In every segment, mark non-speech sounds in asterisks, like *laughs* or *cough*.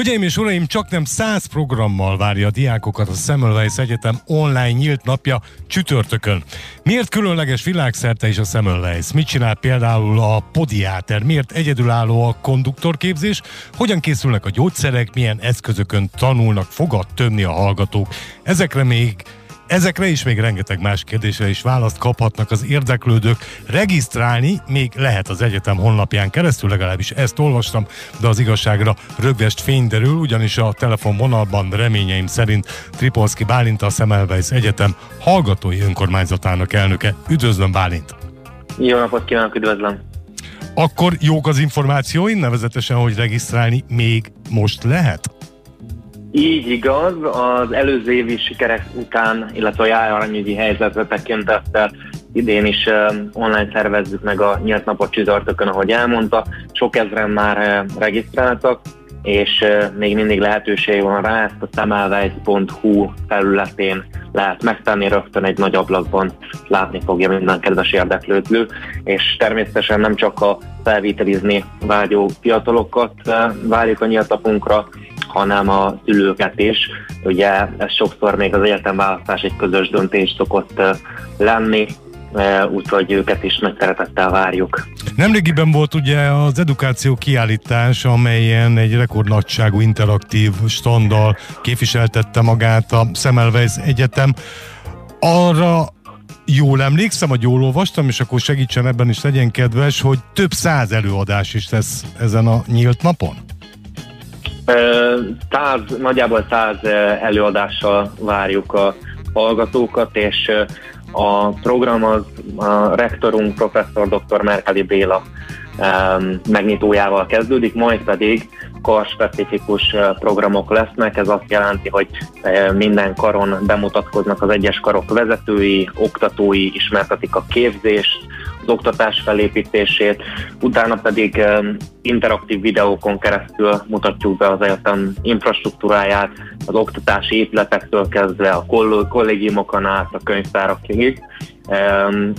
Hölgyeim és uraim, csak nem 100 programmal várja a diákokat a Semmelweis Egyetem online nyílt napja csütörtökön. Miért különleges világszerte is a Semmelweis? Mit csinál például a podiáter? Miért egyedülálló a konduktorképzés? Hogyan készülnek a gyógyszerek? Milyen eszközökön tanulnak fogat tömni a hallgatók? Ezekre még Ezekre is még rengeteg más kérdésre is választ kaphatnak az érdeklődők. Regisztrálni még lehet az egyetem honlapján keresztül, legalábbis ezt olvastam, de az igazságra rögvest fény derül, ugyanis a telefonvonalban reményeim szerint Tripolszki Bálint a Szemelweis Egyetem hallgatói önkormányzatának elnöke. Üdvözlöm Bálint! Jó napot kívánok, üdvözlöm! Akkor jók az információim, nevezetesen, hogy regisztrálni még most lehet? Így igaz, az előző évi sikerek után, illetve a járványügyi helyzetre tekintettel idén is online szervezzük meg a nyílt napot csütörtökön, ahogy elmondta. Sok ezren már regisztráltak, és még mindig lehetőség van rá, ezt a szemelvejt.hu felületén lehet megtenni rögtön egy nagy ablakban, látni fogja minden kedves érdeklődő, és természetesen nem csak a felvételizni vágyó fiatalokat várjuk a nyílt napunkra, hanem a szülőket is. Ugye ez sokszor még az egyetemválasztás egy közös döntés szokott lenni, úgyhogy őket is nagy szeretettel várjuk. Nemrégiben volt ugye az edukáció kiállítás, amelyen egy rekordnagyságú interaktív standal képviseltette magát a Semmelweis Egyetem. Arra jól emlékszem, hogy jól olvastam, és akkor segítsen ebben is legyen kedves, hogy több száz előadás is lesz ezen a nyílt napon? Száz, nagyjából száz előadással várjuk a hallgatókat, és a program az a rektorunk, professzor dr. Merkeli Béla megnyitójával kezdődik, majd pedig kar-specifikus programok lesznek. Ez azt jelenti, hogy minden karon bemutatkoznak az egyes karok vezetői, oktatói, ismertetik a képzést, oktatás felépítését, utána pedig interaktív videókon keresztül mutatjuk be az egyetem infrastruktúráját, az oktatási épületektől kezdve a kollégiumokon át, a könyvtárakig,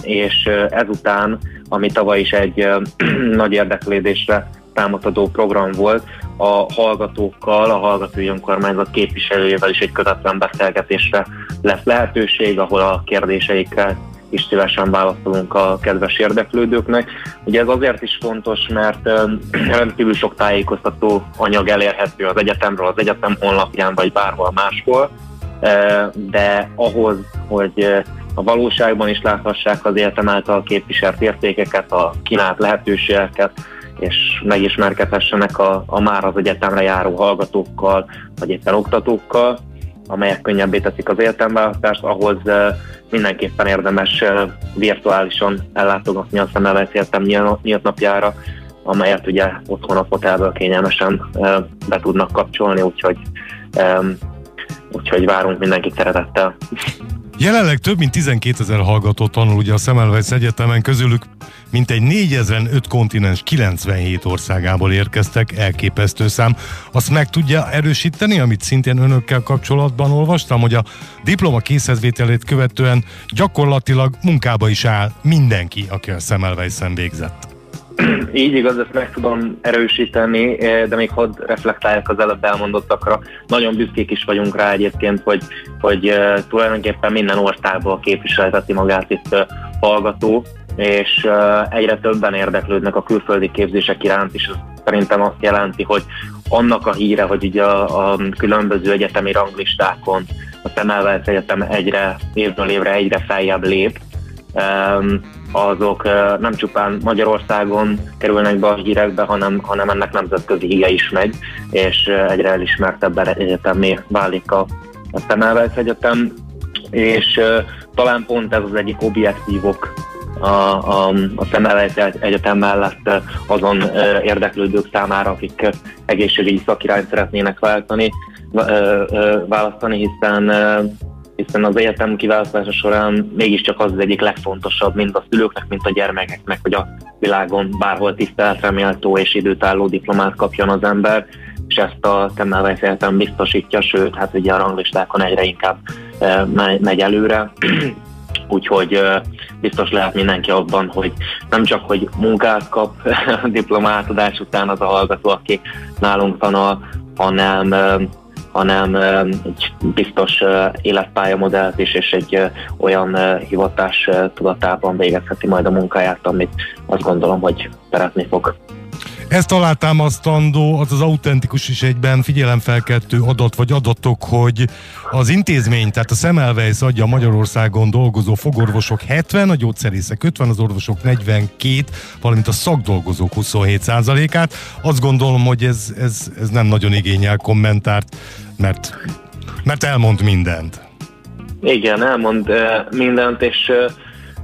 és ezután, ami tavaly is egy *clears throat* nagy érdeklődésre támadó program volt, a hallgatókkal, a hallgatói önkormányzat képviselőjével is egy kötetlen beszélgetésre lesz lehetőség, ahol a kérdéseikkel is szívesen válaszolunk a kedves érdeklődőknek. Ugye ez azért is fontos, mert *clears throat* rendkívül sok tájékoztató anyag elérhető az egyetemről, az egyetem honlapján, vagy bárhol máshol, de ahhoz, hogy a valóságban is láthassák az egyetem által képviselt értékeket, a kínált lehetőségeket, és megismerkedhessenek a, a már az egyetemre járó hallgatókkal, vagy éppen oktatókkal, amelyek könnyebbé teszik az egyetemválasztást, ahhoz mindenképpen érdemes virtuálisan ellátogatni a Szemmelweis Egyetem nyílt napjára, amelyet ugye otthon a fotelből kényelmesen be tudnak kapcsolni, úgyhogy, úgyhogy várunk mindenkit szeretettel. Jelenleg több mint 12 ezer hallgató tanul ugye a Szemmelweis Egyetemen, közülük mintegy 4000 5 kontinens 97 országából érkeztek, elképesztő szám. Azt meg tudja erősíteni, amit szintén önökkel kapcsolatban olvastam, hogy a diploma készhezvételét követően gyakorlatilag munkába is áll mindenki, aki a Szemmelweisen végzett. Így igaz, ezt meg tudom erősíteni, de még hadd reflektáljak az előbb elmondottakra. Nagyon büszkék is vagyunk rá egyébként, hogy, hogy tulajdonképpen minden országból képviselteti magát itt hallgató, és egyre többen érdeklődnek a külföldi képzések iránt is. Szerintem azt jelenti, hogy annak a híre, hogy ugye a, a különböző egyetemi ranglistákon a Szemelweis Egyetem egyre, évről évre egyre feljebb lép, azok nem csupán Magyarországon kerülnek be a hírekbe, hanem, hanem ennek nemzetközi híre is megy, és egyre elismertebb egyetemé válik a, Szemelweis Egyetem, és talán pont ez az egyik objektívok a, a, a Szemelweis Egyetem mellett azon érdeklődők számára, akik egészségügyi szakirányt szeretnének váltani, választani, hiszen hiszen az egyetem kiválasztása során mégiscsak az az egyik legfontosabb, mind a szülőknek, mint a gyermekeknek, hogy a világon bárhol tiszteletre méltó és időtálló diplomát kapjon az ember, és ezt a Semmelweis Egyetem biztosítja, sőt, hát ugye a ranglistákon egyre inkább e, megy előre, *clears throat* úgyhogy e, biztos lehet mindenki abban, hogy nem csak, hogy munkát kap *laughs* diplomátadás után az a hallgató, aki nálunk tanul, hanem hanem egy biztos életpályamodellt is, és egy olyan hivatás tudatában végezheti majd a munkáját, amit azt gondolom, hogy szeretni fog. Ezt alátámasztandó az az autentikus is egyben figyelemfelkeltő adat vagy adatok, hogy az intézmény, tehát a Semmelweis adja Magyarországon dolgozó fogorvosok 70, a gyógyszerészek 50, az orvosok 42, valamint a szakdolgozók 27 át Azt gondolom, hogy ez, ez, ez nem nagyon igényel kommentárt, mert, mert elmond mindent. Igen, elmond uh, mindent, és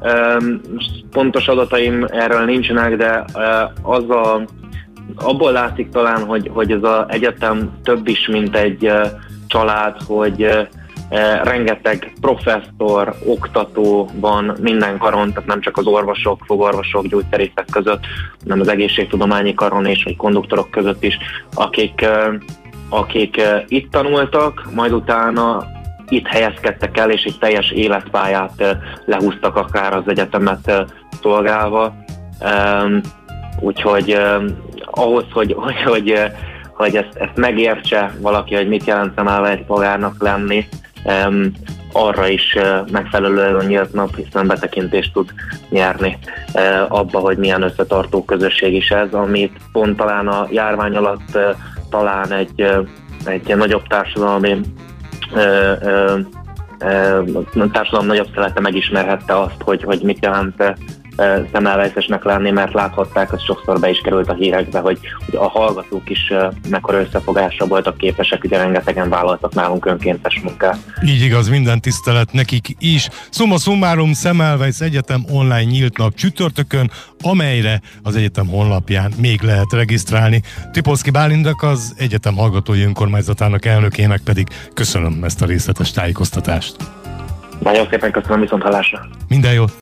uh, pontos adataim erről nincsenek, de uh, az a abból látszik talán, hogy, hogy ez az egyetem több is, mint egy család, hogy rengeteg professzor, oktató van minden karon, tehát nem csak az orvosok, fogorvosok, gyógyszerészek között, hanem az egészségtudományi karon és vagy konduktorok között is, akik, akik itt tanultak, majd utána itt helyezkedtek el, és egy teljes életpályát lehúztak akár az egyetemet szolgálva. Úgyhogy ahhoz, hogy, hogy, hogy, hogy ezt, ezt megértse valaki, hogy mit jelent szemelve egy polgárnak lenni, um, arra is uh, megfelelően nyílt nap, hiszen betekintést tud nyerni uh, abba, hogy milyen összetartó közösség is ez, amit pont talán a járvány alatt talán egy, egy nagyobb társadalmi társadalom nagyobb szelete megismerhette azt, hogy, hogy mit jelent szemelvejszesnek lenni, mert láthatták, az sokszor be is került a hírekbe, hogy, hogy a hallgatók is mekkora összefogásra voltak képesek, ugye rengetegen vállaltak nálunk önkéntes munkát. Így igaz, minden tisztelet nekik is. Summa summarum, Szemelvejsz Egyetem online nyílt nap csütörtökön, amelyre az egyetem honlapján még lehet regisztrálni. Tipolszki Bálindak az egyetem hallgatói önkormányzatának elnökének pedig köszönöm ezt a részletes tájékoztatást. Nagyon szépen köszönöm, viszont hallásra. Minden jót!